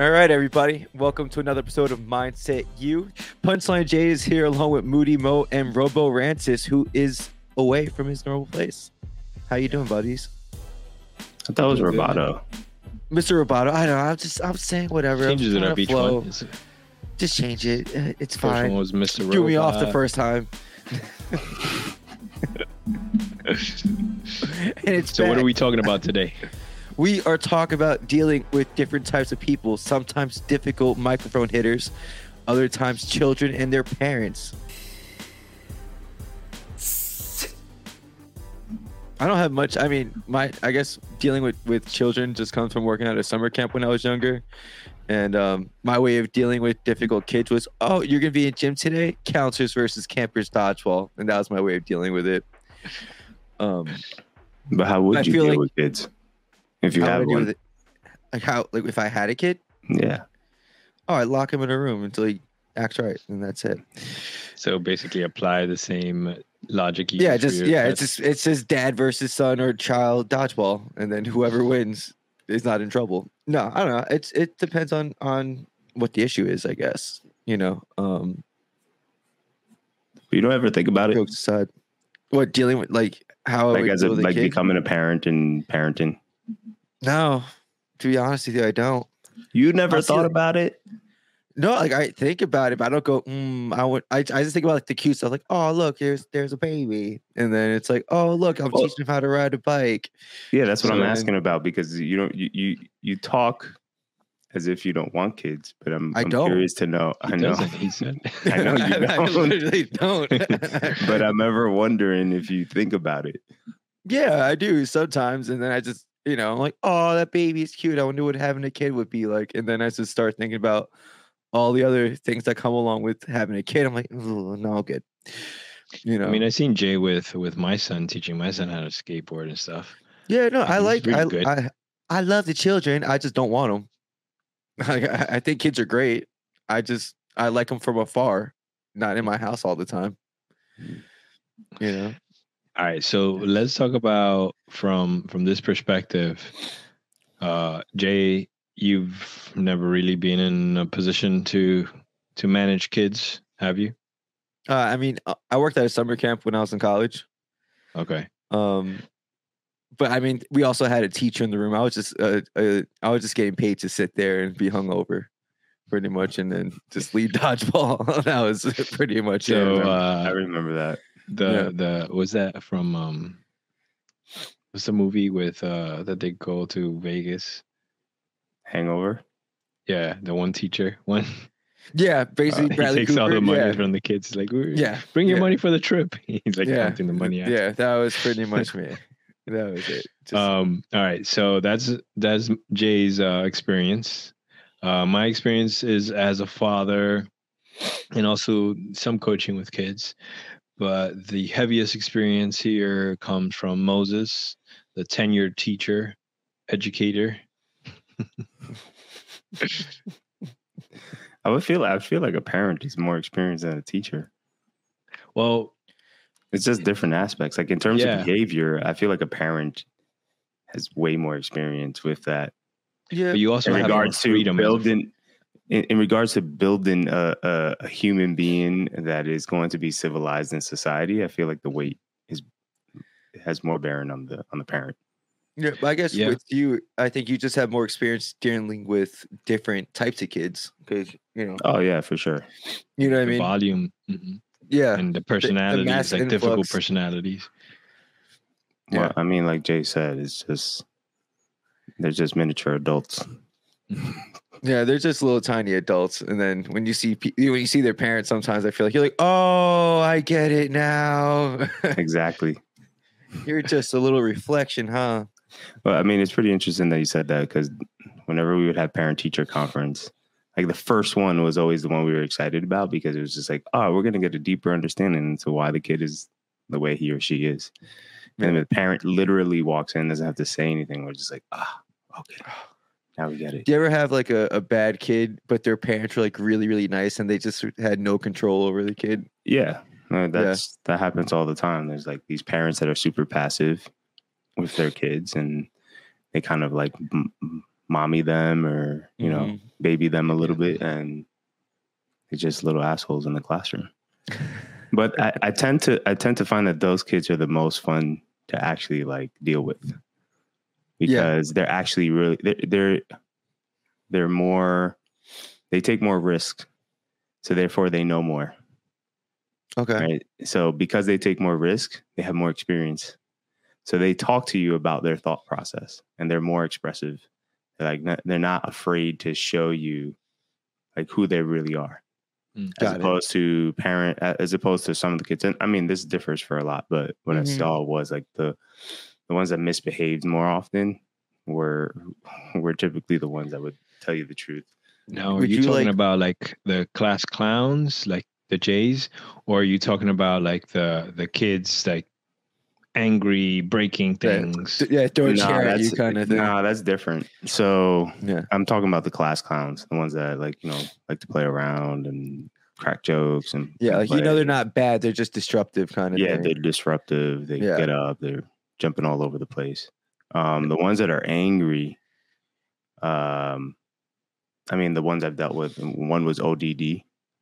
All right, everybody. Welcome to another episode of Mindset U. Punchline Jay is here along with Moody Mo and Robo Rances, who is away from his normal place. How you doing, buddies? I thought it was Roboto. Mr. Roboto, I don't know. I'm just I'm saying whatever. I'm Changes it trying up each flow. one. Just change it. Uh, It's First one fine. was Mr. Threw me off the first time. and it's So what are we talking about today? We are talking about dealing with different types of people, sometimes difficult microphone hitters, other times children and their parents. I don't have much. I mean, my I guess dealing with with children just comes from working at a summer camp when I was younger, and um, my way of dealing with difficult kids was, oh, you're gonna be in gym today, counselors versus campers dodgeball, and that was my way of dealing with it. Um, But how would I you deal like- with kids if you how have I one? it? Like how, like if I had a kid, Yeah. oh, I lock him in a room until he acts right, and that's it. So basically, apply the same logic. You Yeah, just your yeah, it's just it's just dad versus son or child dodgeball, and then whoever wins is not in trouble. No, I don't know. It's it depends on on what the issue is, I guess. You know, um, you don't ever think about it, jokes aside, what dealing with like how like as a a like kid? becoming a parent and parenting. No, to be honest with you, I don't. You never I see, thought about it. No, like I think about it, but I don't go. Mm, I would. I, I just think about like the cute stuff, like oh look, there's there's a baby, and then it's like oh look, I'm Well- teaching him how to ride a bike. Yeah, that's what So I'm then- asking about because you don't you you, you talk as if you don't want kids, but I'm, I I'm don't. curious to know. He I know, doesn't, He said. I know you don't. literally don't. but I'm ever wondering if you think about it. Yeah, I do sometimes, and then I just, you know, I'm like, oh, that baby's cute. I wonder what having a kid would be like. And then I just start thinking about all the other things that come along with having a kid. I'm like, "Ugh, no, good. You know, I mean, I seen Jay with with my son teaching my son how to skateboard and stuff. yeah, no, I like, really I. I, I love the children. I just don't want them. I, I think kids are great. I just, I like them from afar, not in my house all the time. Mm. You know, All right, so let's talk about from from this perspective. Uh, Jay, you've never really been in a position to to manage kids, have you? uh, I mean, uh, I worked at a summer camp when I was in college. Okay. Um, but I mean, we also had a teacher in the room. I was just, uh, uh, I was just getting paid to sit there and be hungover, pretty much, and then just lead dodgeball. that was pretty much So it. I uh, remember that. The the was that from um what's the movie with uh that they go to Vegas? Hangover. Yeah, the one teacher one. Yeah, Uh, basically, he Bradley takes all the money yeah, from the kids. He's like, yeah, bring your yeah. money for the trip. He's like Yeah. counting the money. out. yeah. That was pretty much me. That was it. Just, Um. All right. So that's that's Jay's uh, experience. Uh, my experience is as a father, and also some coaching with kids. But the heaviest experience here comes from Moses, the tenured teacher, educator. I would feel I feel like a parent is more experienced than a teacher. Well, It's just different aspects. Like in terms Yeah. of behavior, I feel like a parent has way more experience with that. yeah, but you also in have regards to freedom. as building in, in regards to building a, a, a human being that is going to be civilized in society, I feel like the weight is has more bearing on the on the parent. yeah. But I guess Yeah. with you, I think you just have more experience dealing with different types of kids because you know, Oh yeah, for sure. you know what I mean. volume mhm, Yeah, and the personalities, mass like difficult influx. personalities. Well, I mean, like Jay said, it's just they're just miniature adults. Yeah, they're just little tiny adults, and then when you see when you see their parents, sometimes I feel like you're like, oh, I get it now. exactly. you're just a little reflection, huh? Well, I mean, it's pretty interesting that you said that because whenever we would have parent teacher conference, like the first one was always the one we were excited about because it was just like, oh, we're going to get a deeper understanding into why the kid is the way he or she is. And the parent literally walks in, doesn't have to say anything. We're just like, ah, okay, now we get it. Do you ever have like a, a bad kid, but their parents were like really, really nice, and they just had no control over the kid? Yeah, no, that's that happens all the time. There's like these parents that are super passive with their kids, and they kind of like m- m- mommy them or you know Mhm. baby them a little bit and they're just little assholes in the classroom but I, I tend to i tend to find that those kids are the most fun to actually like deal with because they're actually really they're, they're they're more they take more risk so therefore they know more Okay. right so because they take more risk they have more experience so they talk to you about their thought process and they're more expressive they're like not, they're not afraid to show you like who they really are Mm. as Got it. opposed to parent as opposed to some of the kids and i mean this differs for a lot but what i Mhm. saw was like the the ones that misbehaved more often were were typically the ones that would tell you the truth Now, are you, you, talking like- about like the class clowns, like the Jays, or are you talking about like the the kids like angry breaking things? Th- Yeah, throw a Nah, chair at you kind of thing. nah that's different so Yeah. i'm talking about the class clowns the ones that like you know like to play around and crack jokes and Yeah, and like you know they're not bad, they're just disruptive kind of yeah thing. they're disruptive they Yeah. get up they're jumping all over the place um the ones that are angry um i mean the ones i've dealt with one was odd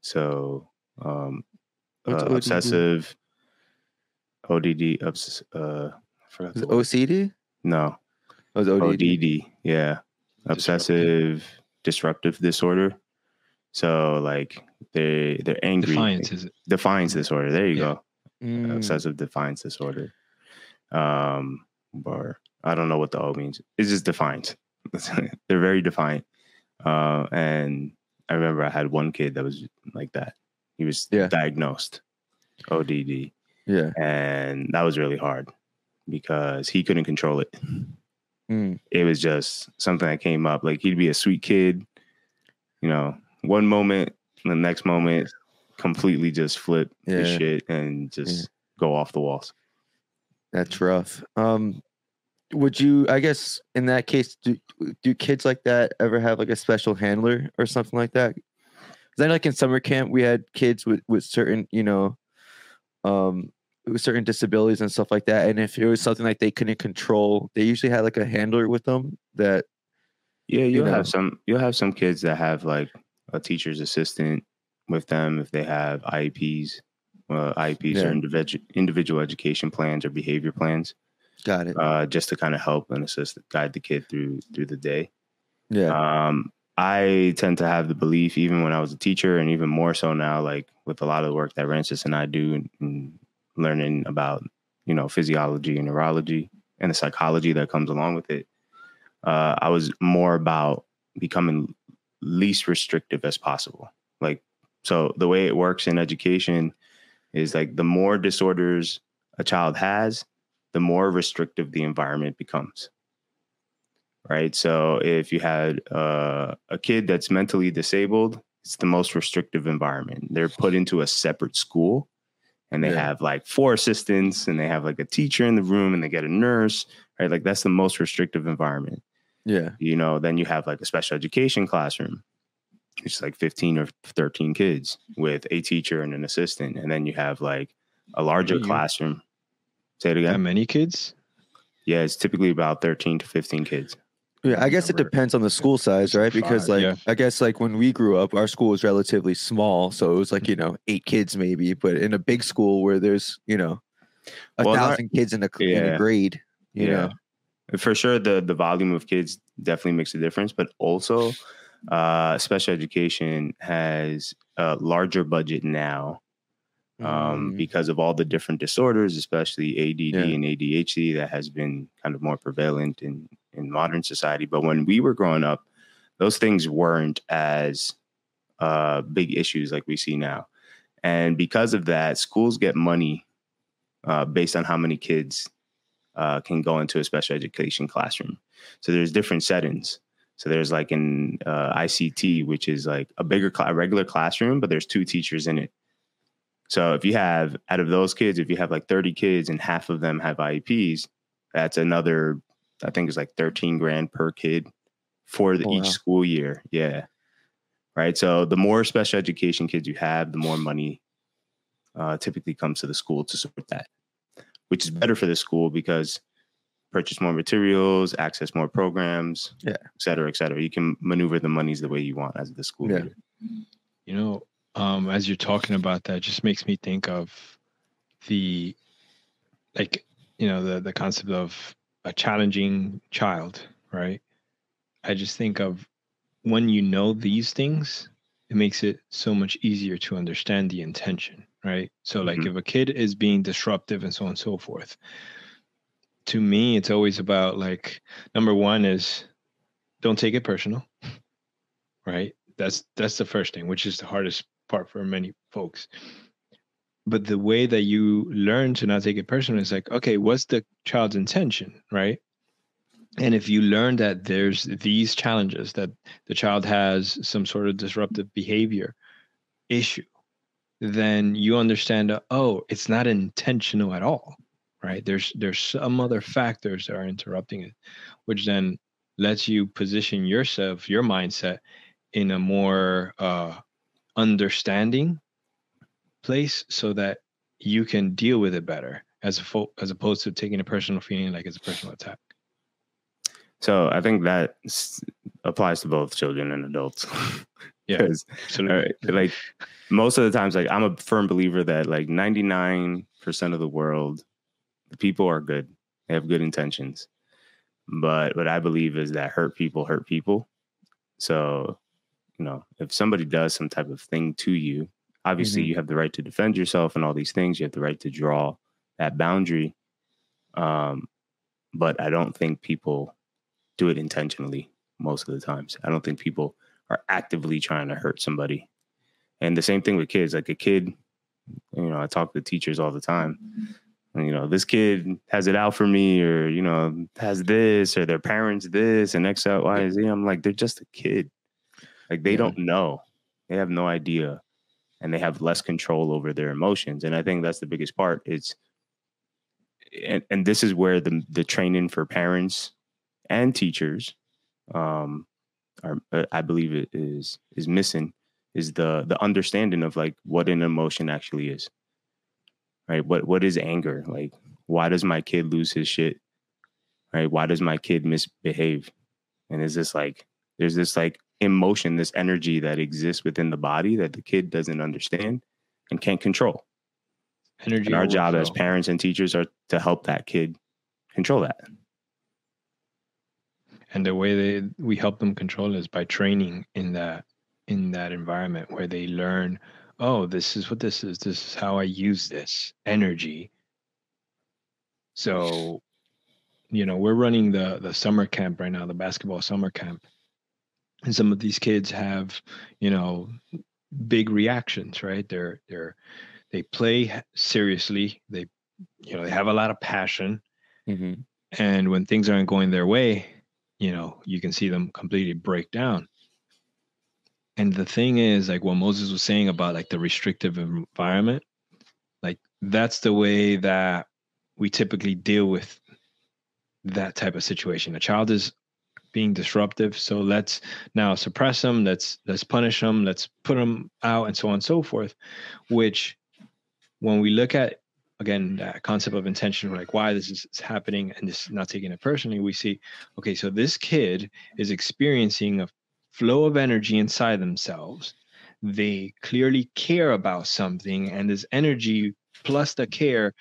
so um uh, ODD? obsessive odd obs- uh I forgot. OCD? no Oh, it was ODD. odd yeah obsessive disruptive disorder so like they they're angry Defiance is it? defiance disorder there you Yeah. go Mm. obsessive defiance disorder. Um, or I don't know what the O means. It's just defined. They're very defined. Uh, and I remember I had one kid that was like that. He was Yeah. diagnosed ODD, Yeah. and that was really hard because he couldn't control it. Mm. It was just something that came up. Like he'd be a sweet kid, you know, one moment, the next moment, completely just flip his shit and just go off the walls. That's rough. Um, would you? I guess in that case, do do kids like that ever have like a special handler or something like that? Then, like in summer camp, we had kids with with certain, you know, um, with certain disabilities and stuff like that. And if it was something like they couldn't control, they usually had like a handler with them that. Yeah, you'll know. have some. You'll have some kids that have like a teacher's assistant with them if they have IEPs. Uh, IEPs Yeah. are individual individual education plans or behavior plans, Got it. uh, just to kind of help and assist, guide the kid through through the day. Yeah. Um, I tend to have the belief, even when I was a teacher, and even more so now, like with a lot of the work that Rances and I do, and, and learning about you know physiology and neurology and the psychology that comes along with it. Uh, I was more about becoming least restrictive as possible. Like, so the way it works in education is like the more disorders a child has, the more restrictive the environment becomes right? So if you had uh, a kid that's mentally disabled, it's the most restrictive environment. They're put into a separate school and they Yeah. have like four assistants and they have like a teacher in the room and they get a nurse, right? Like that's the most restrictive environment. yeah. You know, then you have like a special education classroom. It's like 15 or 13 kids with a teacher and an assistant. And then you have like a larger You- classroom. Say it That again. many kids? Yeah, it's typically about 13 to 15 kids. Yeah, I guess it depends on the school size, right? Because like yeah. I guess like when we grew up, our school was relatively small, so it was like you know eight kids maybe. But in a big school where there's you know a Well, not- thousand kids in a, in a grade, you know, for sure the the volume of kids definitely makes a difference but also uh special education has a larger budget now um Mm, because of all the different disorders especially ADD Yeah. and ADHD that has been kind of more prevalent in in modern society but when we were growing up those things weren't as uh big issues like we see now and because of that schools get money uh based on how many kids uh, can go into a special education classroom. So there's different settings. So there's like an uh, ICT, which is like a bigger, cl- a regular classroom, but there's two teachers in it. So if you have out of those kids, if you have like 30 kids and half of them have IEPs, that's another, I think it's like 13 grand per kid for the, Oh, each wow. school year. Yeah. Right. So the more special education kids you have, the more money uh, typically comes to the school to support that, which is better for the school because purchase more materials, access more programs, Yeah. et cetera, et cetera. You can maneuver the monies the way you want as the school Yeah. leader. You know, um, as you're talking about that, just makes me think of the like, you know, the the concept of a challenging child, right? I just think of when you know these things, it makes it so much easier to understand the intention, right? So like Mhm. if a kid is being disruptive and so on and so forth, to me it's always about like number one is don't take it personal right? That's that's the first thing which is the hardest part for many folks. But the way that you learn to not take it personal is like okay what's the child's intention right? And if you learn that there's these challenges that the child has some sort of disruptive behavior issue then you understand oh it's not intentional at all right there's there's some other factors that are interrupting it which then lets you position yourself your mindset in a more uh understanding place so that you can deal with it better as a fo- as opposed to taking a personal feeling like it's a personal attack So I think that s- applies to both children and adults. Yeah. 'Cause, absolutely all right, like most of the times, like I'm a firm believer that like 99% of the world, the people are good. They have good intentions. But what I believe is that hurt people hurt people. So, you know, if somebody does some type of thing to you, obviously Mhm. you have the right to defend yourself and all these things. You have the right to draw that boundary. Um, but I don't think people do it intentionally most of the times. I don't think people are actively trying to hurt somebody. And the same thing with kids. Like a kid, you know, I talk to teachers all the time. You know, this kid has it out for me, or you know, has this, or their parents this, and X, Y, Z. I'm like, they're just a kid. Like they Yeah. don't know. They have no idea, and they have less control over their emotions. And I think that's the biggest part. It's and, and this is where the the training for parents and teachers um are uh, I believe it is is missing is the the understanding of like what an emotion actually is. Right? What what is anger? Like why does my kid lose his shit? Right? Why does my kid misbehave? And is this like there's this like emotion, this energy that exists within the body that the kid doesn't understand and can't control. energy And our job as parents and teachers are to help that kid control that. and the way they we help them control is by training in that in that environment where they learn oh this is what this is this is how i use this energy. So you know we're running the the summer camp right now the basketball summer camp. And some of these kids have you know big reactions right? They're they're they play seriously. They you know they have a lot of passion. Hmm and when things aren't going their way you know you can see them completely break down and the thing is like what moses was saying about like the restrictive environment like that's the way that we typically deal with that type of situation. A child is being disruptive so let's now suppress them let's let's punish them let's put them out and so on and so forth which when we look at again that concept of intention like why this is happening and this not taking it personally we see okay so this kid is experiencing a flow of energy inside themselves. They clearly care about something and this energy plus the care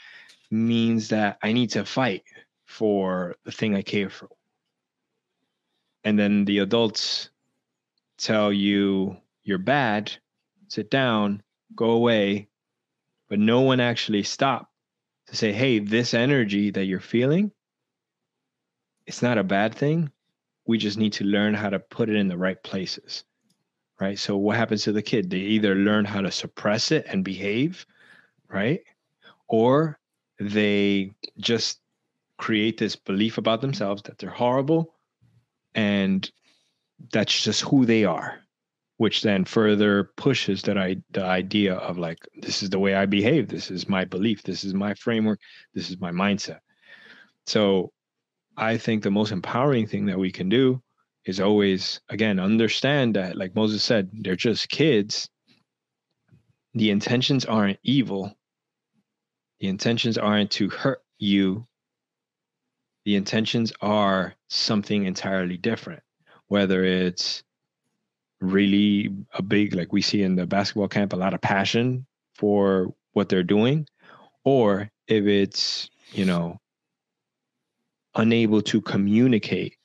means that i need to fight for the thing i care for. And then the adults tell you you're bad. Sit down. Go away. But no one actually stopped to say, hey, this energy that you're feeling, it's not a bad thing. We just need to learn how to put it in the right places. Right. So, what happens to the kid? They either learn how to suppress it and behave, right? Or they just create this belief about themselves that they're horrible and that's just who they are which then further pushes that I the idea of like this is the way I behave, this is my belief, this is my framework, this is my mindset. So I think the most empowering thing that we can do is always again understand that like Moses said, they're just kids. The intentions aren't evil. The intentions aren't to hurt you. the intentions are something entirely different. Whether it's really a big, like we see in the basketball camp, a lot of passion for what they're doing, or if it's, you know, unable to communicate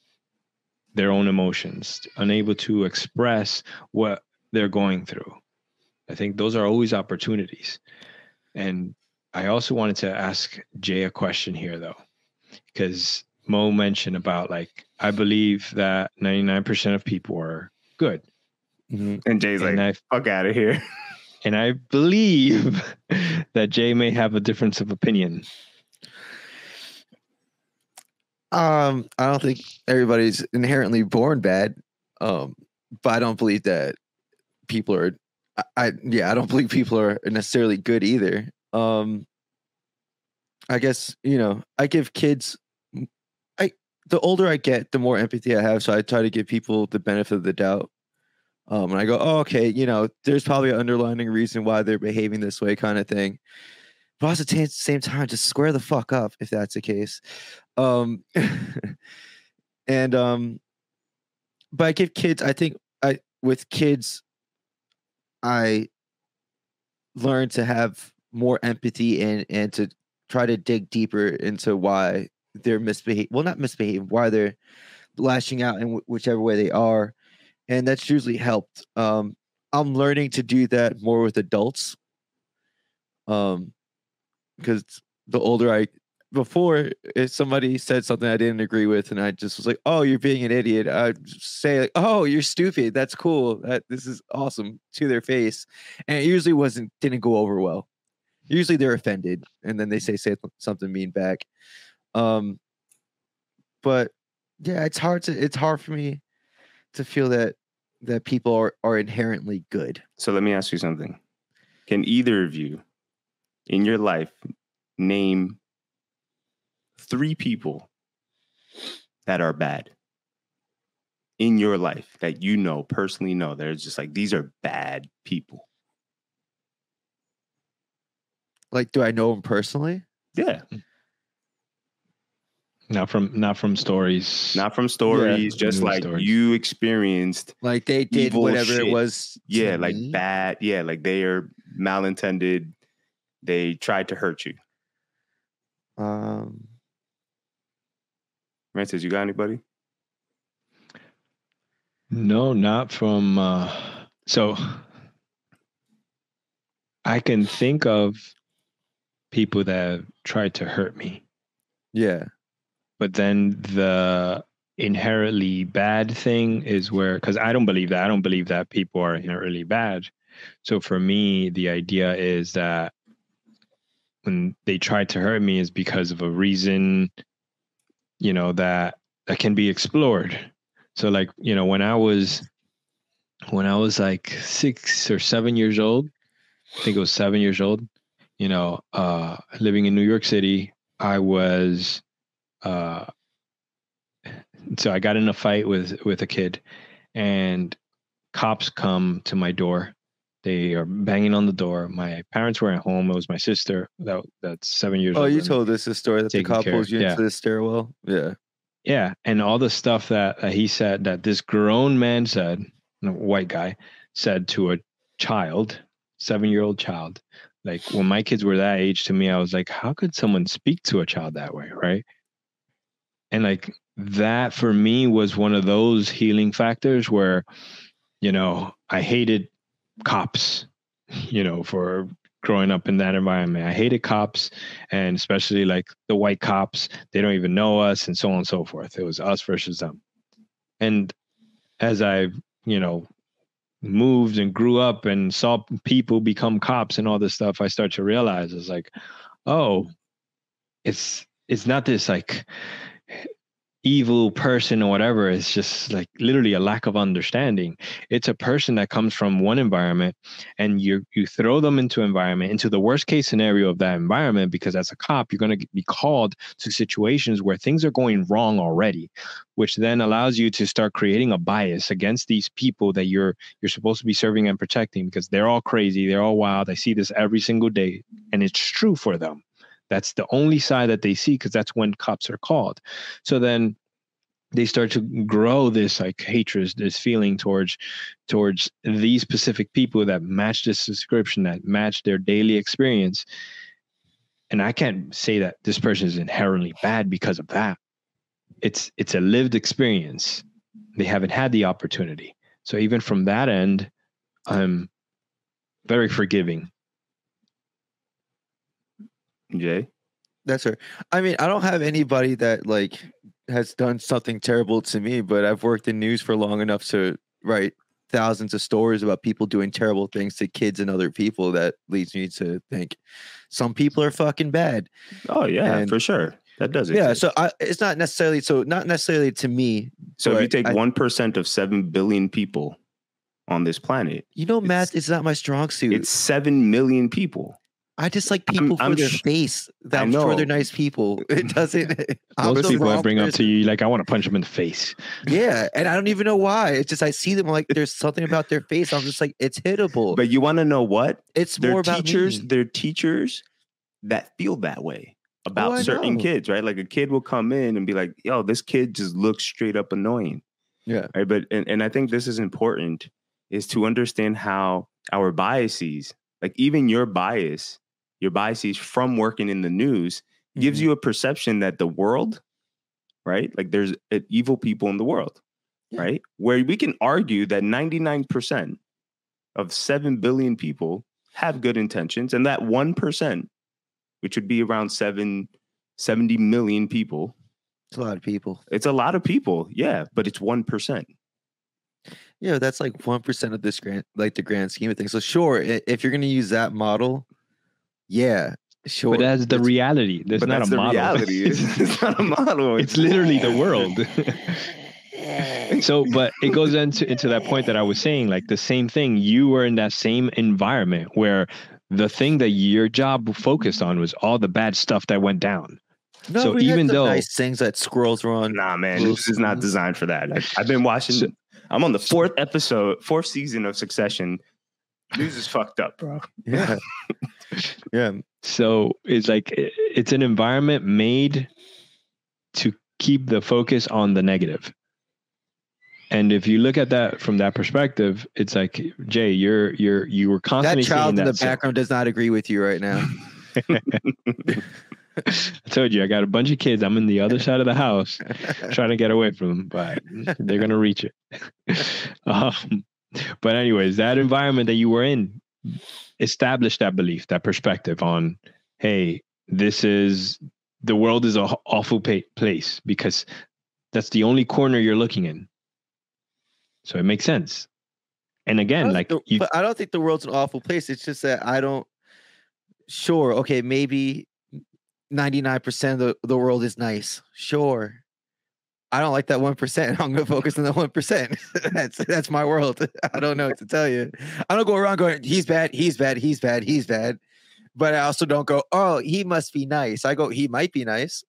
their own emotions, unable to express what they're going through. I think those are always opportunities. And I also wanted to ask Jay a question here, though, because Mo mentioned about like, I believe that 99% of people are good. Mm-hmm. And Jay's and like, I, fuck out of here. And I believe that Jay may have a difference of opinion. Um, I don't think everybody's inherently born bad. Um, but I don't believe that people are I, I yeah, I don't believe people are necessarily good either. Um I guess, you know, I give kids I the older I get, the more empathy I have. So I try to give people the benefit of the doubt. Um, and I go, oh, okay, you know, there's probably an underlining reason why they're behaving this way, kind of thing. But also, at the same time, just square the fuck up if that's the case. Um, and um, but I give kids, I think I with kids, I learn to have more empathy and and to try to dig deeper into why they're misbehaving. Well, not misbehaving, why they're lashing out in w- whichever way they are, and that's usually helped. Um, I'm learning to do that more with adults. Um, because the older I before if somebody said something I didn't agree with and I just was like, "Oh, you're being an idiot." I'd say like, "Oh, you're stupid. That's cool. That this is awesome" to their face. And it usually wasn't didn't go over well. Usually they're offended and then they say say something mean back. Um but yeah, it's hard to it's hard for me to feel that that people are are inherently good. So let me ask you something. Can either of you in your life name three people that are bad in your life that you know personally know they're just like these are bad people like do i know them personally yeah not from not from stories not from stories yeah, just like stories. you experienced like they did whatever shit. it was yeah like me? bad yeah like they are malintended they tried to hurt you um Francis, you got anybody? No, not from. Uh, so I can think of people that tried to hurt me. Yeah. But then the inherently bad thing is where, because I don't believe that. I don't believe that people are inherently bad. So for me, the idea is that when they tried to hurt me is because of a reason you know that that can be explored. So like you know when i was when i was like six or seven years old i think it was seven years old you know uh living in new york city i was uh so i got in a fight with with a kid and cops come to my door they are banging on the door. My parents were at home. It was my sister that that's seven years old. oh, you told us a story that the cop pulls you yeah. into the stairwell. Yeah. Yeah. And all the stuff that uh, he said that this grown man said, a white guy, said to a child, seven year old child. Like when my kids were that age to me, I was like, how could someone speak to a child that way? Right. And like that for me was one of those healing factors where, you know, I hated cops, you know, for growing up in that environment. I hated cops and especially like the white cops. They don't even know us and so on and so forth. It was us versus them. And as I, you know, moved and grew up and saw people become cops and all this stuff, I start to realize it's like, oh, it's it's not this like evil person or whatever it's just like literally a lack of understanding. It's a person that comes from one environment and you you throw them into environment into the worst case scenario of that environment because as a cop you're going to be called to situations where things are going wrong already which then allows you to start creating a bias against these people that you're you're supposed to be serving and protecting because they're all crazy they're all wild i see this every single day and it's true for them That's the only side that they see because that's when cops are called. So then they start to grow this like hatred, this feeling towards towards these specific people that match this description, that match their daily experience. And I can't say that this person is inherently bad because of that. It's it's a lived experience. They haven't had the opportunity. So even from that end, I'm very forgiving. Jay, That's her. I mean, I don't have anybody that like has done something terrible to me, but I've worked in news for long enough to write thousands of stories about people doing terrible things to kids and other people that leads me to think some people are fucking bad. oh yeah, And- for sure, that does. It. Yeah, so I, it's not necessarily so not necessarily to me. so if you take one percent of seven billion people on this planet, You know, It's- math is not my strong suit. it's seven million people. I just like I'm- people for I'm their sh- face. I I'm sure they're nice people. It doesn't. I'm Most people I bring up to you, like I want to punch them in the face. Yeah, and I don't even know why. It's just I see them like there's something about their face. I'm just like it's hittable. But you want to know what? it's They're more about teachers. me. They're teachers that feel that way about Oh, certain know. kids, right? Like a kid will come in and be like, "Yo, this kid just looks straight up annoying." Yeah. right but and, and i think this is important is to understand how our biases like even your bias your biases from working in the news gives Mhm. you a perception that the world right like there's uh, evil people in the world Yeah. right where we can argue that 99% of 7 billion people have good intentions and that 1% which would be around 7 70 million people It's a lot of people. it's a lot of people yeah but it's 1% Yeah, that's like one percent of this grand, like the grand scheme of things. So sure, if you're going to use that model, yeah, sure. But that's the It's- reality. There's but not a the model. reality. It's, it's not a model. it's literally the world. so, but it goes into into that point that I was saying, like the same thing. You were in that same environment where the thing that your job focused on was all the bad stuff that went down. no, so we had even some though- nice things that squirrels were on. Nah, man, this is not designed for that. I, I've been watching. So- I'm on the fourth episode, fourth season of Succession. News is fucked up, bro. Yeah, yeah. So it's like it's an environment made to keep the focus on the negative. And if you look at that from that perspective, it's like Jay, you're you're you were constantly That child seeing in the so- background does not agree with you right now. I told you I got a bunch of kids. I'm in the other side of the house trying to get away from them, but they're gonna reach it. um, but anyways, that environment that you were in established that belief, that perspective on, hey, this is the world is a h- awful pa- place because that's the only corner you're looking in. So it makes sense. And again, like the- you, but I don't think the world's an awful place. It's just that I don't. Sure, okay, maybe ninety nine percent of the, the world is nice. Sure, I don't like that one percent. I'm gonna focus on the one percent. That's that's my world. I don't know what to tell you. I don't go around going, he's bad, he's bad, he's bad, he's bad. But I also don't go, oh, he must be nice. I go, he might be nice.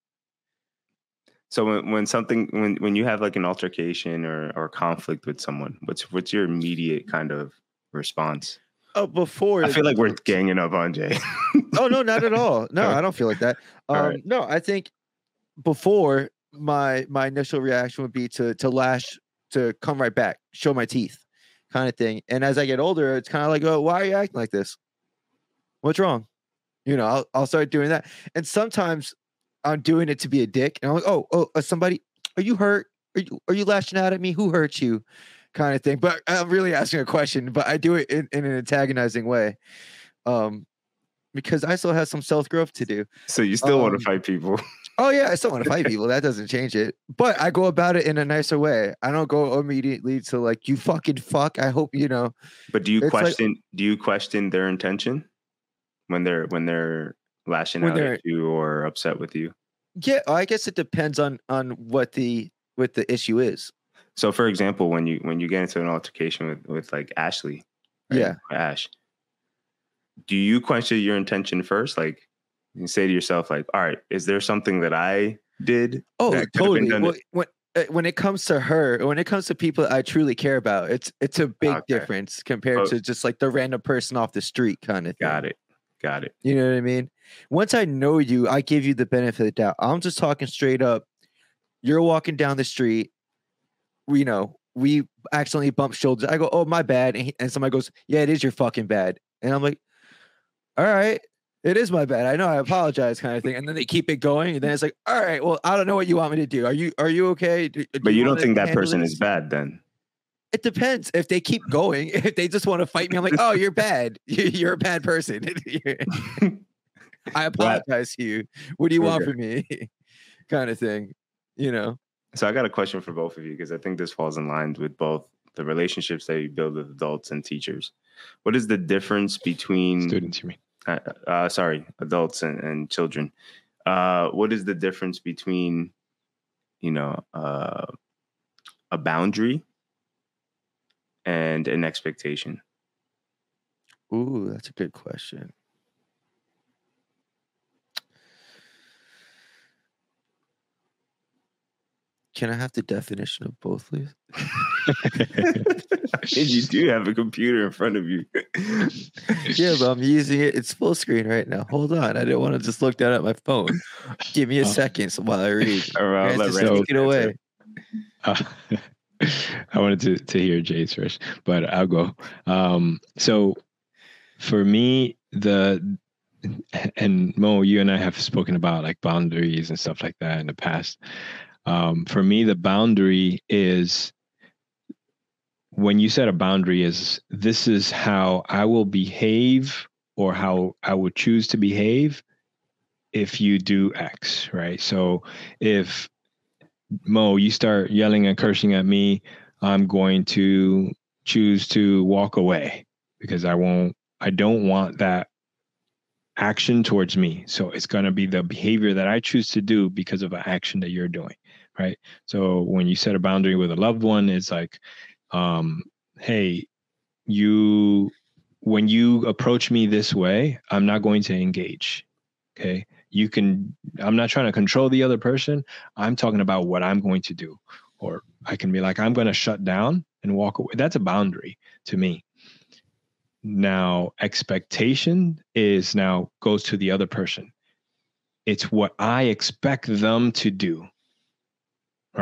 So when, when something when when you have like an altercation or or conflict with someone, what's what's your immediate kind of response? Oh, before I feel like we're ganging up on Jay. oh no, not at all. No, I don't feel like that. Um, right. No, I think before my my initial reaction would be to to lash to come right back, show my teeth, kind of thing. And as I get older, it's kind of like, oh, why are you acting like this? What's wrong? You know, I'll I'll start doing that. And sometimes I'm doing it to be a dick, and I'm like, oh, oh, uh, somebody, are you hurt? Are you are you lashing out at me? Who hurt you? Kind of thing. But I'm really asking a question, but I do it in, in an antagonizing way. Um, because I still have some self growth to do. so you still want Um, to fight people? Oh yeah, I still want to fight people. That doesn't change it. But I go about it in a nicer way. I don't go immediately to like you fucking fuck. I hope you know. But do you it's like- question do you question their intention when they're when they're lashing When out they're- at you or upset with you? Yeah, I guess it depends on on what the what the issue is. So for example, when you when you get into an altercation with with like Ashley, Yeah. or Ash, do you question your intention first? Like you say to yourself, like, all right, is there something that I did? Oh, that could have been totally. Well, when uh, when it comes to her, when it comes to people I truly care about, it's it's a big Okay. difference compared Oh. to just like the random person off the street kind of thing. Got it. Got it. You know what I mean? once I know you, I give you the benefit of the doubt. I'm just talking straight up. You're walking down the street, you know, we accidentally bump shoulders. I go, "Oh, my bad," and, he, and somebody goes, "Yeah, it is your fucking bad," and I'm like, "All right." It is my bad. I know. I apologize, kind of thing. And then they keep it going, and then it's like, all right, well, I don't know what you want me to do. Are you are you okay? Do, do But you don't think that person this?" is bad then? It depends. If they keep going, if they just want to fight me, I'm like, oh, you're bad. You- You're a bad person. I apologize to you. What do you want Okay. from me? kind of thing. You know. So I got a question for both of you because I think this falls in line with both the relationships that you build with adults and teachers. What is the difference between Students, you mean? uh, uh, sorry, adults and, and children. Uh, what is the difference between, you know, uh, a boundary and an expectation? Ooh, that's a good question. Can I have the definition of both, please? and you do have a computer in front of you. yeah, but I'm using it. It's full screen right now. Hold on. I didn't want to just look down at my phone. Give me a Oh. second so while I read. All right, I'll let take it away. Uh, I wanted to to hear Jay's first, but I'll go. Um, so for me, the and Mo, you and I have spoken about like boundaries and stuff like that in the past. Um, for me, the boundary is when you set a boundary is this is how I will behave or how I would choose to behave if you do X, right? So if Mo, you start yelling and cursing at me, I'm going to choose to walk away because I won't, I don't want that action towards me. So it's going to be the behavior that I choose to do because of an action that you're doing. Right. So when you set a boundary with a loved one, it's like, um, hey, you, when you approach me this way, I'm not going to engage. Okay. You can, I'm not trying to control the other person. I'm talking about what I'm going to do. Or I can be like, I'm going to shut down and walk away. That's a boundary to me. Now, expectation is now goes to the other person. It's what I expect them to do.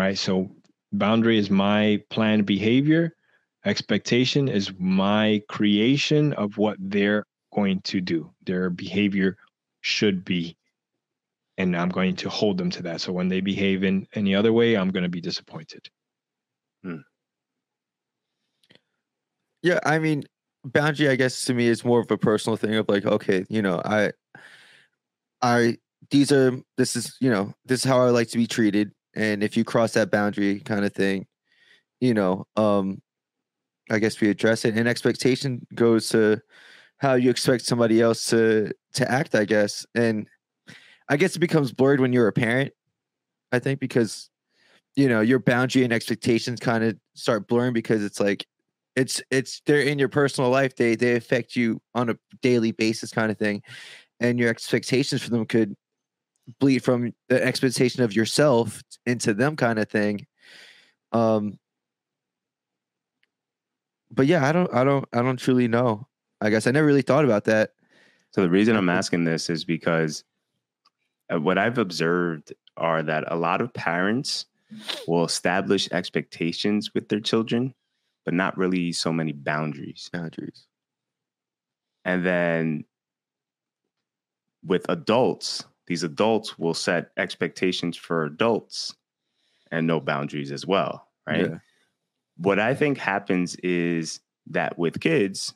Right. So, boundary is my planned behavior. Expectation is my creation of what they're going to do. Their behavior should be and I'm going to hold them to that. So when they behave in any other way, I'm going to be disappointed. Hmm. Yeah, I mean, boundary, I guess to me is more of a personal thing of like, okay, you know, I, I, these are, this is, you know, this is how I like to be treated. And if you cross that boundary kind of thing, you know, um, I guess we address it. And expectation goes to how you expect somebody else to, to act, I guess. And I guess it becomes blurred when you're a parent, I think, because, you know, your boundary and expectations kind of start blurring because it's like, it's it's they're in your personal life they they affect you on a daily basis kind of thing and your expectations for them could bleed from the expectation of yourself into them kind of thing. Um but yeah i don't i don't i don't truly know. I guess i never really thought about that. So the reason I'm asking this is because uh, what I've observed are that a lot of parents will establish expectations with their children, but not really so many boundaries. boundaries. And then with adults, these adults will set expectations for adults and no boundaries as well, right? Yeah. What I think happens is that with kids,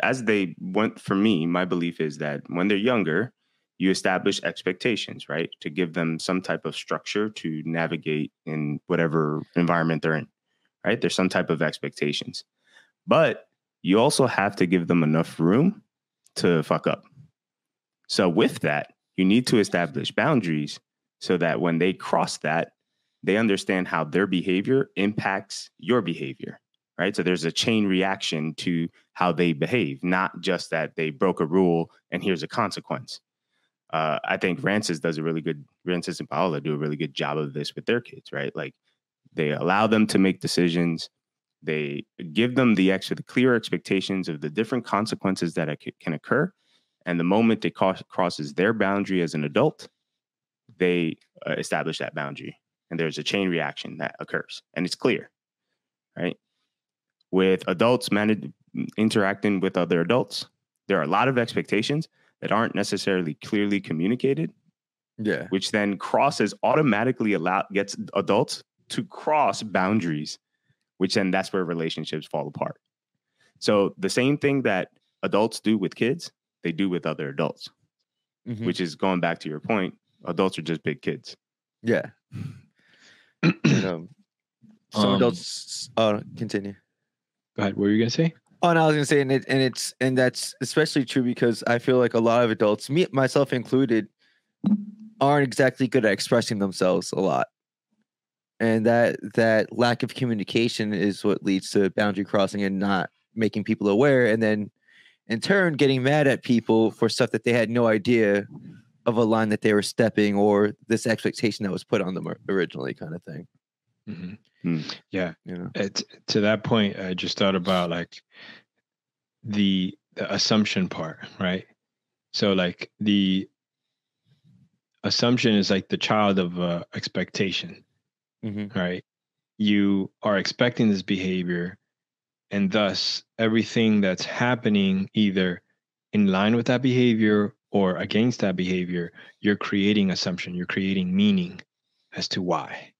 as they went for me, my belief is that when they're younger, you establish expectations, right? To give them some type of structure to navigate in whatever environment they're in, right? There's some type of expectations. But you also have to give them enough room to fuck up. So, with that, you need to establish boundaries so that when they cross that, they understand how their behavior impacts your behavior, right? So, there's a chain reaction to how they behave, not just that they broke a rule and here's a consequence. Uh, I think Rances does a really good, Rances and Paola do a really good job of this with their kids, right? Like they allow them to make decisions they give them the extra the clear expectations of the different consequences that can occur And the moment it cross, crosses their boundary as an adult, they uh, establish that boundary. And there's a chain reaction that occurs and it's clear, right? With adults interacting with other adults, there are a lot of expectations that aren't necessarily clearly communicated, Yeah. which then crosses automatically allow gets adults to cross boundaries, which then that's where relationships fall apart. So the same thing that adults do with kids, they do with other adults, Mhm. which is going back to your point. Adults are just big kids. Yeah. And, um, some Um, adults. Oh, continue. Go ahead. What were you gonna say? Oh, and I was gonna say, and it, and it's and that's especially true because I feel like a lot of adults, me myself included, aren't exactly good at expressing themselves a lot, and that that lack of communication is what leads to boundary crossing and not making people aware, and then in turn getting mad at people for stuff that they had no idea of a line that they were stepping or this expectation that was put on them originally, kind of thing. hmm Hmm. Yeah. You know. It, to that point, I just thought about like the, the assumption part, right? So like the assumption is like the child of uh, expectation, Mhm. right? You are expecting this behavior, and thus everything that's happening either in line with that behavior or against that behavior, you're creating assumption, you're creating meaning as to why.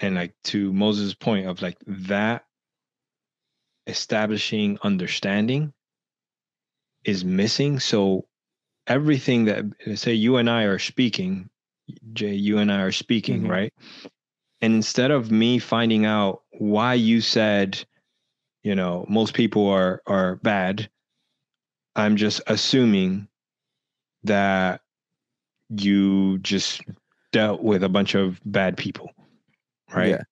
And like to Moses' point of like that establishing understanding is missing. So everything that say you and I are speaking, Jay, you and I are speaking, Mhm. right? And instead of me finding out why you said, you know, most people are are bad, I'm just assuming that you just dealt with a bunch of bad people, right? Yeah.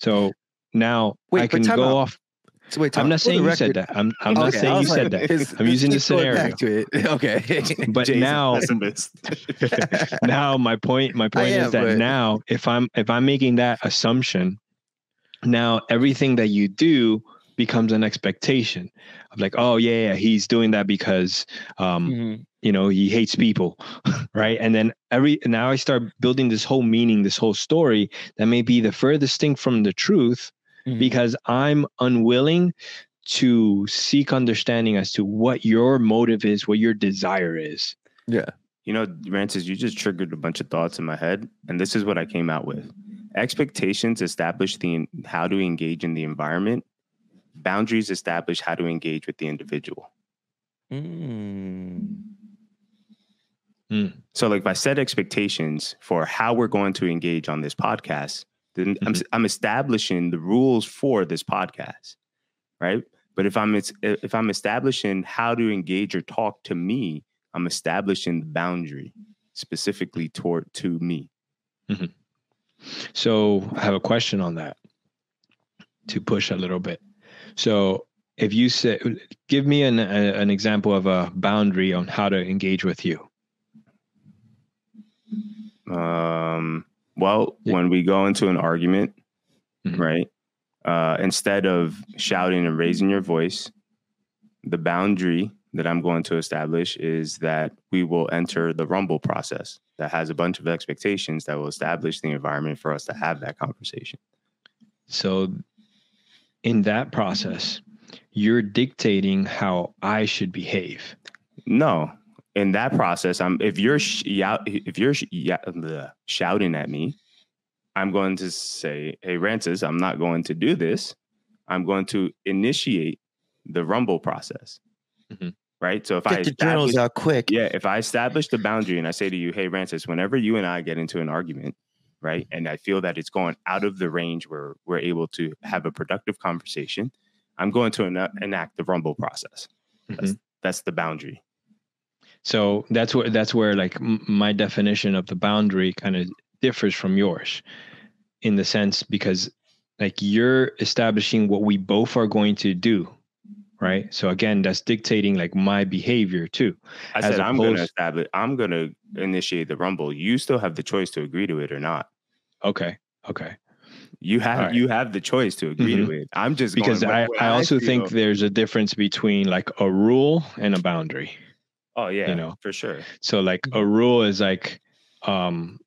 So now Wait, I can go out. off. So wait, I'm not saying you said that. I'm I'm not Okay, I saying you was said that. I'm using the let's scenario. Back to it. Okay. But Jay's now now my point my point am, is that but- now if i'm if i'm making that assumption now everything that you do becomes an expectation of like oh yeah, yeah he's doing that because um Mhm. you know he hates people right and then every now i start building this whole meaning this whole story that may be the furthest thing from the truth Mhm. because i'm unwilling to seek understanding as to what your motive is what your desire is Yeah. You know, Rances, you just triggered a bunch of thoughts in my head, and this is what I came out with. Expectations establish the how to engage in the environment. Boundaries establish how to engage with the individual. Mm. So, like, if I set expectations for how we're going to engage on this podcast, then I'm, Mhm. I'm establishing the rules for this podcast, right? But if I'm if I'm establishing how to engage or talk to me, I'm establishing the boundary specifically toward to me. So I have a question on that to push a little bit. So if you say, give me an a, an example of a boundary on how to engage with you. Um, well, Yeah. when we go into an argument, Mhm. right? Uh, instead of shouting and raising your voice, the boundary that I'm going to establish is that we will enter the rumble process that has a bunch of expectations that will establish the environment for us to have that conversation. So in that process, you're dictating how I should behave. No, in that process, I'm if you're sh- you- if you're sh- yeah, bleh, shouting at me, I'm going to say, "Hey, Rances, I'm not going to do this. I'm going to initiate the rumble process." Mhm. Right. So if I Get the journals out quick. yeah, if I establish the boundary and I say to you, "Hey, Rances, whenever you and I get into an argument." Right. And I feel that it's going out of the range where we're able to have a productive conversation. I'm going to ena- mm-hmm. enact the rumble process. That's, mm-hmm. that's the boundary. So that's where that's where like m- my definition of the boundary kind of differs from yours, in the sense because like you're establishing what we both are going to do, right? So again, that's dictating like my behavior too. I as said I'm going to establish. I'm going to initiate the rumble. You still have the choice to agree to it or not. Okay, okay. You have All right. you have the choice to agree to it. I'm just Because going I with what I also think there's a difference between like a rule and a boundary. Oh yeah, You know. for sure. So like a rule is like um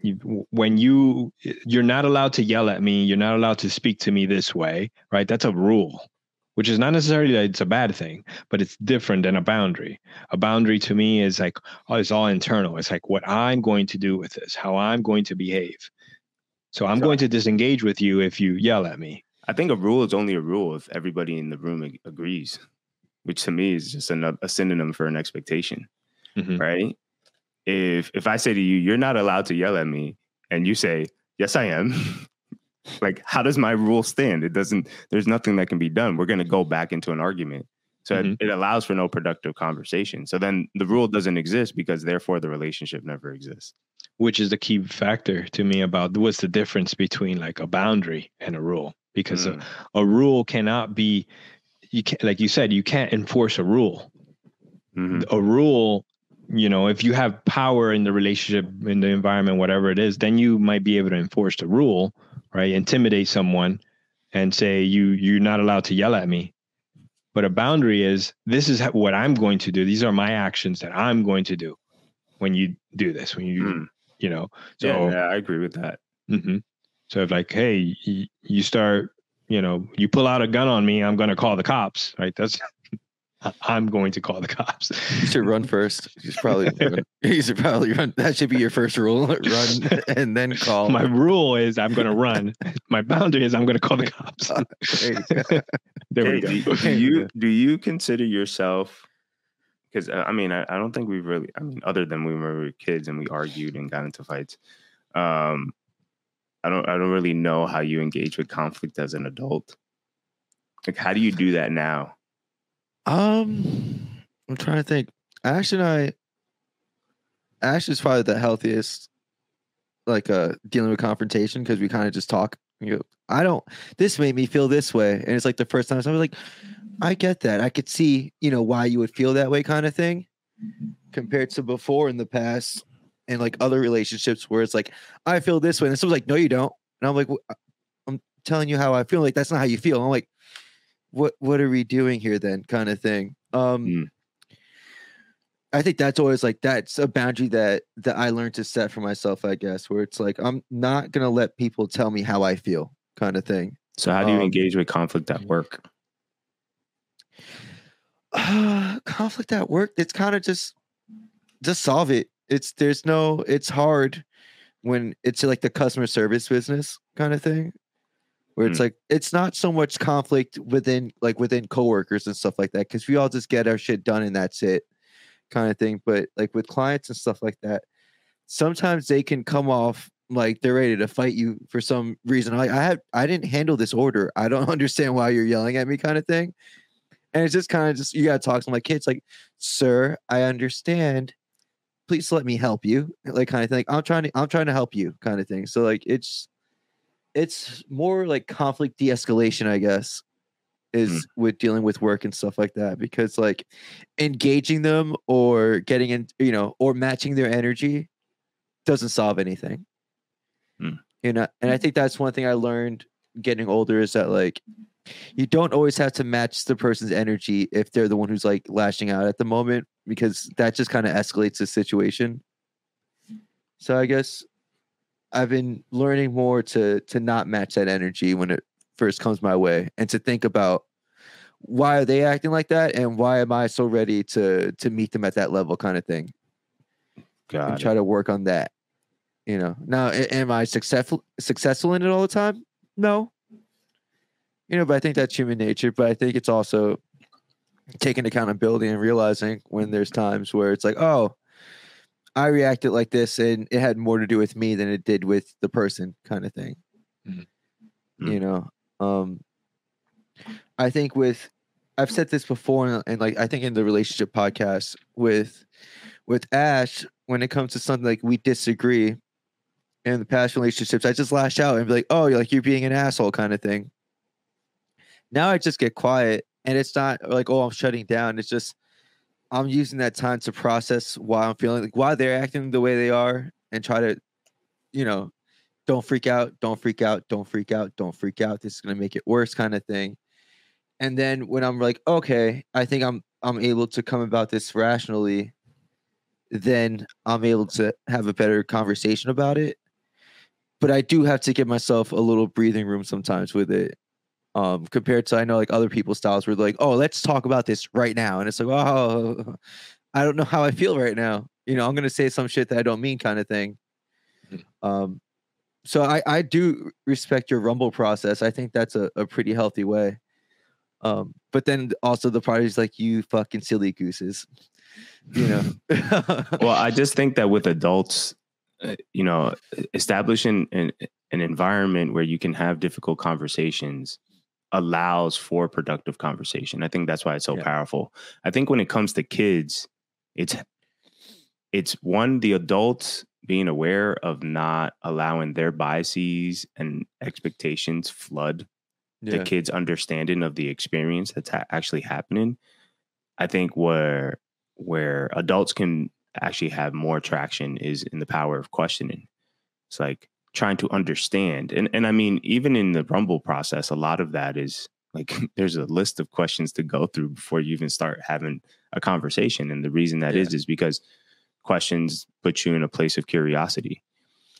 you, when you you're not allowed to yell at me, you're not allowed to speak to me this way, right? That's a rule. Which is not necessarily that it's a bad thing, but it's different than a boundary. A boundary to me is like, oh, it's all internal. It's like what I'm going to do with this, how I'm going to behave. So I'm going to disengage with you if you yell at me. I think a rule is only a rule if everybody in the room ag- agrees, which to me is just a synonym for an expectation, Mhm. right? If if I say to you, "You're not allowed to yell at me," and you say, "Yes, I am," like how does my rule stand? It doesn't. There's nothing that can be done. We're going to go back into an argument. So it- Mhm. it, allows for no productive conversation. So then the rule doesn't exist because therefore the relationship never exists. which is the key factor to me about what's the difference between like a boundary and a rule because Mm. a, a rule cannot be you can't like you said you can't enforce a rule Mhm. a rule you know if you have power in the relationship in the environment whatever it is then you might be able to enforce the rule right intimidate someone and say you you're not allowed to yell at me but a boundary is this is what i'm going to do these are my actions that i'm going to do when you do this when you Mm. you know so yeah, yeah, I agree with that. Mm-hmm. So if like, hey, y- you start, you know, you pull out a gun on me, I'm going to call the cops, right? That's, I'm going to call the cops. You should run first. You should probably run. You should probably run. That should be your first rule. Run and then call. My rule is I'm going to run. My boundary is I'm going to call the cops. There you go. we go. do, do you do you consider yourself? Because I mean, I, I don't think we've really. I mean, other than when we were kids and we argued and got into fights, um, I don't. I don't really know how you engage with conflict as an adult. Like, how do you do that now? Um, I'm trying to think. Ash and I, Ash is probably the healthiest, like uh, dealing with confrontation because we kind of just talk. You go, I don't. This made me feel this way, and it's like the first time I was like, I get that. I could see, you know, why you would feel that way, kind of thing, compared to before in the past and like other relationships where it's like, I feel this way, and someone's like, No, you don't, and I'm like, I'm telling you how I feel. Like that's not how you feel. I'm like, what What are we doing here then, kind of thing. Um, Mm. I think that's always like that's a boundary that that I learned to set for myself, I guess, where it's like I'm not gonna let people tell me how I feel, kind of thing. So, how do you Um, engage with conflict at work? Uh, conflict at work, it's kind of just just solve it. It's there's no it's hard when it's like the customer service business kind of thing. Where it's mm. like it's not so much conflict within like within coworkers and stuff like that because we all just get our shit done and that's it kind of thing. But like with clients and stuff like that, sometimes they can come off like they're ready to fight you for some reason. Like I had I didn't handle this order. I don't understand why you're yelling at me kind of thing. And it's just kind of just you gotta talk to my kids like, sir, I understand. Please let me help you. Like kind of thing. I'm trying to I'm trying to help you kind of thing. So like it's it's more like conflict de-escalation, I guess, is with dealing with work and stuff like that. Because like engaging them or getting in, you know, or matching their energy doesn't solve anything. Mm. You know, and I think that's one thing I learned getting older is that like you don't always have to match the person's energy if they're the one who's like lashing out at the moment because that just kind of escalates the situation. So I guess I've been learning more to to not match that energy when it first comes my way and to think about why are they acting like that and why am I so ready to to meet them at that level kind of thing and God, try to work on that. You know, now am I successful successful in it all the time? No. You know, but I think that's human nature. But I think it's also taking accountability and realizing when there's times where it's like, oh, I reacted like this and it had more to do with me than it did with the person kind of thing. Mhm. You know, um I think with I've said this before and, and like I think in the relationship podcast with with Ash, when it comes to something like we disagree in the past relationships, I just lash out and be like, oh, you're like you're being an asshole kind of thing. Now I just get quiet and it's not like, oh, I'm shutting down. It's just I'm using that time to process why I'm feeling like why they're acting the way they are and try to, you know, don't freak out, don't freak out, don't freak out, don't freak out. This is gonna make it worse, kind of thing. And then when I'm like, okay, I think I'm I'm able to come about this rationally, then I'm able to have a better conversation about it. But I do have to give myself a little breathing room sometimes with it. Um, compared to I know like other people's styles were like, oh, let's talk about this right now. And it's like, oh, I don't know how I feel right now. You know, I'm gonna say some shit that I don't mean kind of thing. Um, so I, I do respect your rumble process. I think that's a, a pretty healthy way. Um, but then also the part is like you fucking silly gooses, you know. well, I just think that with adults, uh, you know, establishing an, an environment where you can have difficult conversations allows for productive conversation. I think that's why it's so Yeah. powerful. I think when it comes to kids, it's it's one the adults being aware of not allowing their biases and expectations flood the kids' understanding of the experience that's ha- actually happening. I think where where adults can actually have more traction is in the power of questioning. It's like trying to understand, and and I mean even in the rumble process, a lot of that is like there's a list of questions to go through before you even start having a conversation, and the reason that is Yeah. is because questions put you in a place of curiosity.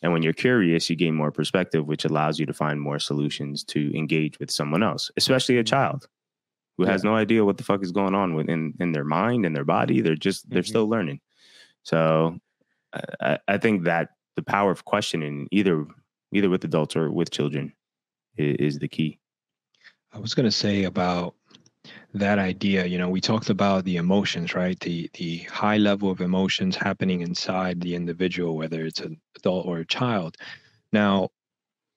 And when you're curious, you gain more perspective, which allows you to find more solutions to engage with someone else, especially a child who has no idea what the fuck is going on within in their mind and their body. They're just they're Mhm. still learning. So I- I think that the power of questioning, either either with adults or with children, is, is the key. I was going to say about that idea, you know, we talked about the emotions, right? The the high level of emotions happening inside the individual, whether it's an adult or a child. Now,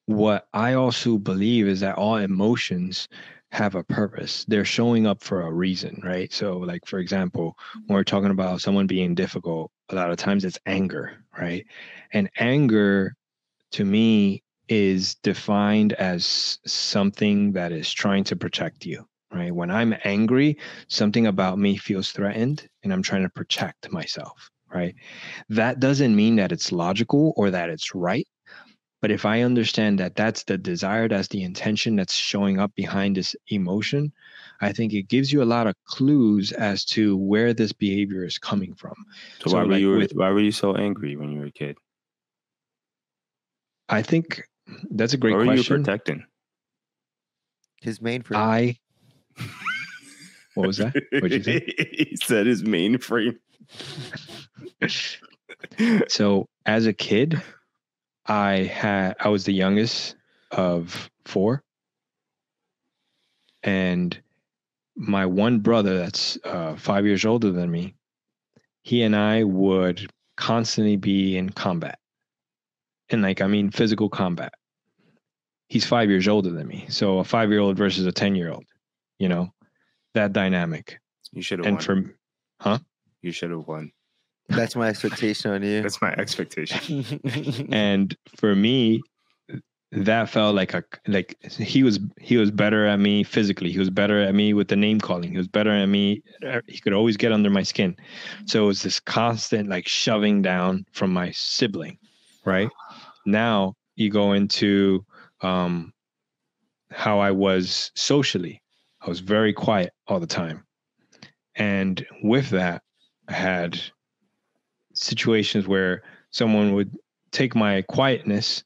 what I also believe is that all emotions have a purpose. They're showing up for a reason, right? So, like for example, when mm-hmm. we're talking about someone being difficult, a lot of times it's anger, right? And anger to me is defined as something that is trying to protect you, right? When I'm angry, something about me feels threatened and I'm trying to protect myself, right? That doesn't mean that it's logical or that it's right. But if I understand that that's the desire, that's the intention that's showing up behind this emotion, I think it gives you a lot of clues as to where this behavior is coming from. So, So, why were like, you with- why were you so angry when you were a kid? I think that's a great what were you question. protecting? His main frame. I what was that? What'd you say? he said his mainframe. So as a kid, I had I was the youngest of four, and my one brother that's uh, five years older than me, he and I would constantly be in combat, and like I mean physical combat. He's five years older than me, so a five year old versus a ten year old, you know, that dynamic. You should have And won. for you should have won. That's my expectation on you. That's my expectation. and for me that felt like a like he was he was better at me physically. He was better at me with the name calling. He was better at me uh, he could always get under my skin. So it was this constant like shoving down from my sibling right? Now you go into um how i was socially. I was very quiet all the time. And with that i had situations where someone would take my quietness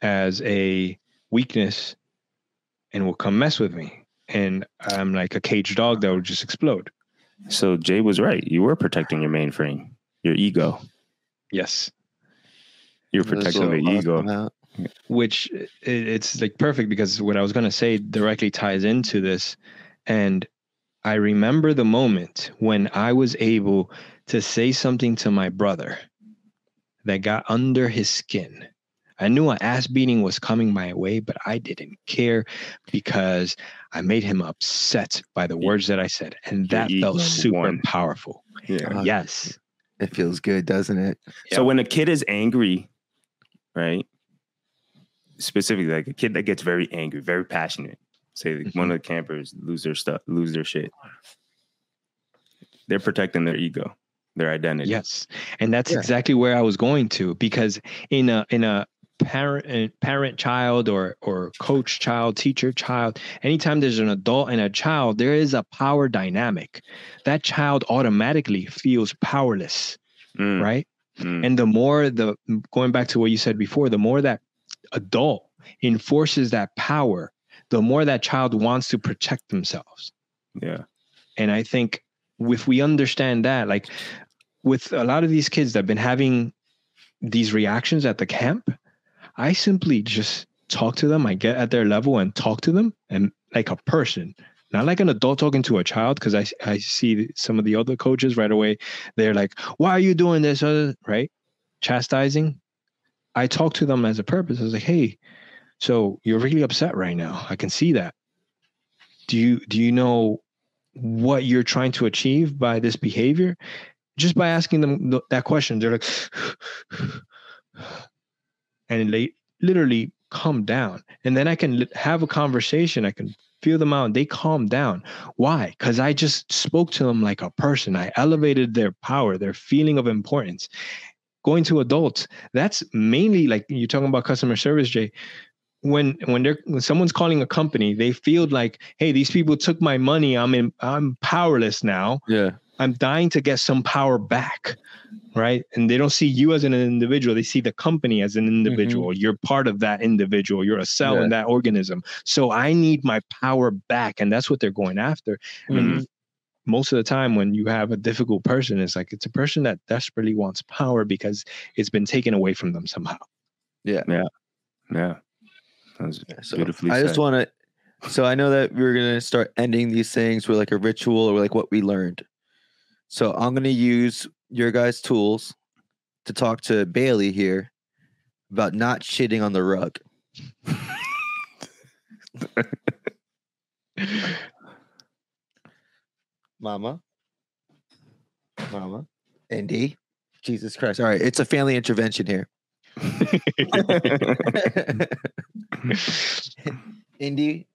as a weakness and will come mess with me. And I'm like a caged dog that would just explode. so Jay was right. You were protecting your mainframe, your ego. Yes. You're protecting the ego. Which it, it's like perfect because what I was going to say directly ties into this. And I remember the moment when I was able to say something to my brother that got under his skin. I knew an ass beating was coming my way, but I didn't care because I made him upset by the words that I said. And Your that ego felt super won. powerful. Yeah. Uh, Yes. It feels good, doesn't it? So when a kid is angry, right? Specifically, like a kid that gets very angry, very passionate. Say like one of the campers lose their stuff, lose their shit. They're protecting their ego, their identity. Yes. And that's Yeah. exactly where I was going to because in a in a parent parent child or or coach child teacher child anytime there's an adult and a child there is a power dynamic that child automatically feels powerless Mm, right mm, and the more the going back to what you said before the more that adult enforces that power the more that child wants to protect themselves yeah. and I think if we understand that, like with a lot of these kids that have been having these reactions at the camp, I simply just talk to them. I get at their level and talk to them and like a person, not like an adult talking to a child. Cause I, I see some of the other coaches right away. They're like, why are you doing this? Uh, Right. Chastising. I talk to them as a purpose. I was like, Hey, so you're really upset right now. I can see that. Do you, do you know what you're trying to achieve by this behavior? Just by asking them th- that question they're like and they literally calm down. And then i can have a conversation. I can feel them out. They calm down. Why? Because i just spoke to them like a person. I elevated their power their feeling of importance. Going to adults that's mainly like you're talking about customer service jay when when they're when someone's calling a company they feel like hey these people took my money. I'm in i'm powerless now. Yeah. i'm dying to get some power back right? And they don't see you as an individual. They see the company as an individual. You're part of that individual. You're a cell in that organism. So i need my power back and that's what they're going after. Mhm. and most of the time when you have a difficult person it's like it's a person that desperately wants power because it's been taken away from them somehow. Yeah. Yeah. Yeah. That So beautifully I just want to. So I know that we're gonna start ending these things with like a ritual or like what we learned. So I'm gonna use your guys' tools to talk to Bailey here about not shitting on the rug. Mama, Mama, Indy, Jesus Christ! All right, it's a family intervention here. Indy,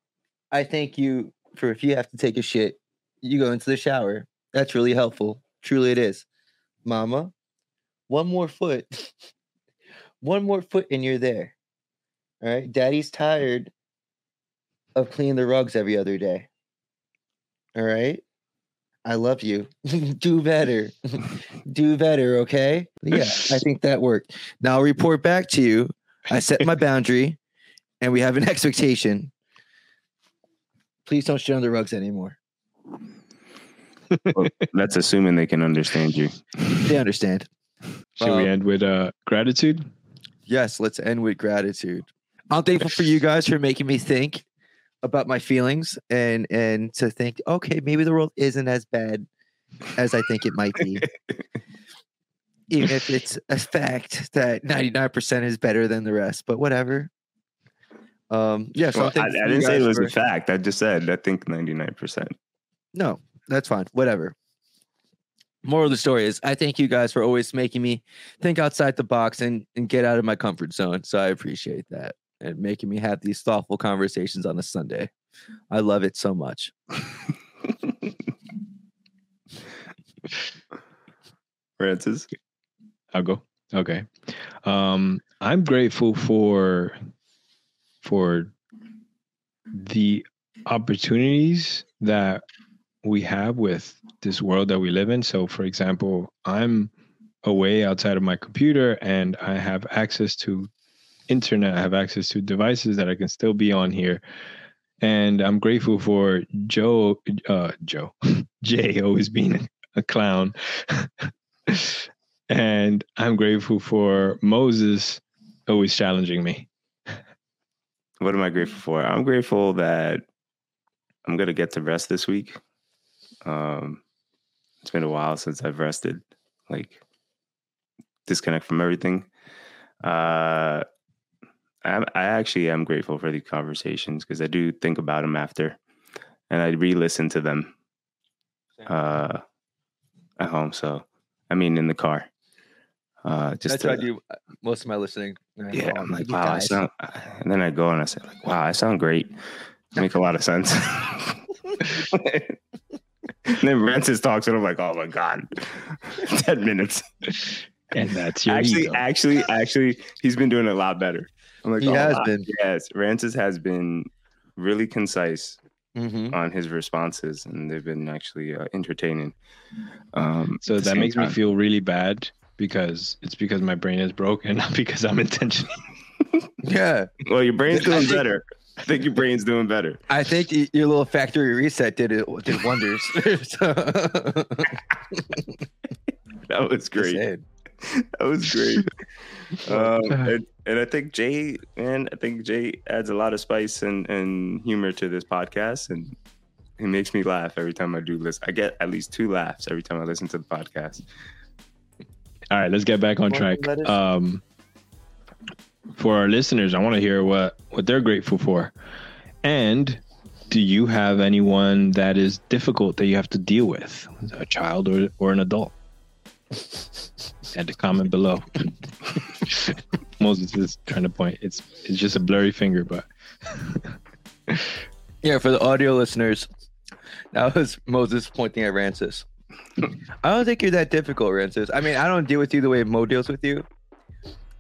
I thank you for if you have to take a shit, you go into the shower. That's really helpful. Truly, it is. Mama, one more foot, one more foot, and you're there. All right. Daddy's tired of cleaning the rugs every other day. All right. I love you. Do better. Do better. Okay. Yeah. I think that worked. Now I'll report back to you. I set my boundary and we have an expectation. Please don't shit on the rugs anymore. Well, that's assuming they can understand you. They understand. should we Um, end with uh gratitude Yes, let's end with gratitude. I'm thankful for you guys for making me think about my feelings and and to think, okay, maybe the world isn't as bad as I think it might be. Even if it's a fact that 99% is better than the rest, but whatever. Um, yeah, so I'm Well, I, thankful I for didn't say it was for- a fact. I just said I think 99%. No, that's fine. Whatever. Moral of the story is I thank you guys for always making me think outside the box and, and get out of my comfort zone. So I appreciate that and making me have these thoughtful conversations on a Sunday. I love it so much. Rances? I'll go. Okay. Um, I'm grateful for for the opportunities that we have with this world that we live in. So, for example, I'm away outside of my computer and I have access to internet. I have access to devices that I can still be on here. And I'm grateful for Joe, uh, Joe, Jay always being a clown. and I'm grateful for Moses always challenging me. What am I grateful for? I'm grateful that I'm gonna get to rest this week. Um, it's been a while since I've rested, like disconnect from everything. Uh, I, I actually am grateful for these conversations because I do think about them after, and I re-listen to them uh, at home. So, I mean, in the car. Uh, just That's to, what I do uh, most of my listening. And yeah, "Oh, I'm like, you wow, I sound, and then I go and I say, like, wow, I sound great. Make a lot of sense. and then Rances talks, and I'm like, oh my god, ten minutes. And that's your actually, ego. actually, actually, he's been doing a lot better. I'm like, He oh, has wow. been. Yes, Rances has been really concise Mm-hmm. on his responses, and they've been actually uh, entertaining. Um, So that same makes me feel really bad because it's because my brain is broken, not because I'm intentional. Yeah, Well, your brain's doing better. I think your brain's doing better. I think your little factory reset did it did wonders. That was great. That was great. um, and, and I think Jay, man, I think Jay adds a lot of spice and, and humor to this podcast, and he makes me laugh every time I do listen. I get at least two laughs every time I listen to the podcast. All right, let's get back on track. Um, for our listeners, I want to hear what what they're grateful for. And do you have anyone that is difficult that you have to deal with, a child or or an adult? Add the comment below. Moses is trying to point. It's it's just a blurry finger, but Yeah, for the audio listeners, that was Moses pointing at Rances. I don't think you're that difficult, Rances. I mean, I don't deal with you the way Mo deals with you.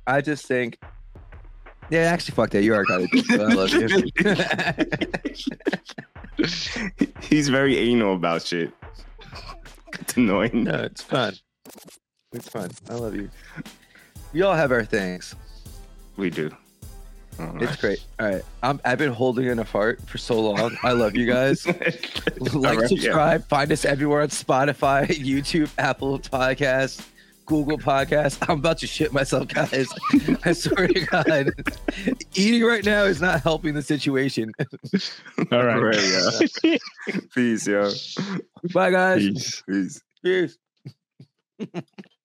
I just think, yeah, actually, fuck that. You are kind of difficult. I love you. He's very anal about shit. It's annoying. no, it's fun. It's fun. I love you. We all have our things. We do. Oh, It's great. All right, I'm, I've been holding in a fart for so long. I love you guys. like, All right, yeah. subscribe, find us everywhere on Spotify, YouTube, Apple Podcasts, Google Podcasts. I'm about to shit myself, guys. I swear to God, eating right now is not helping the situation. all right. Right, yeah. Peace, yo. Bye, guys. Peace. Peace. Peace.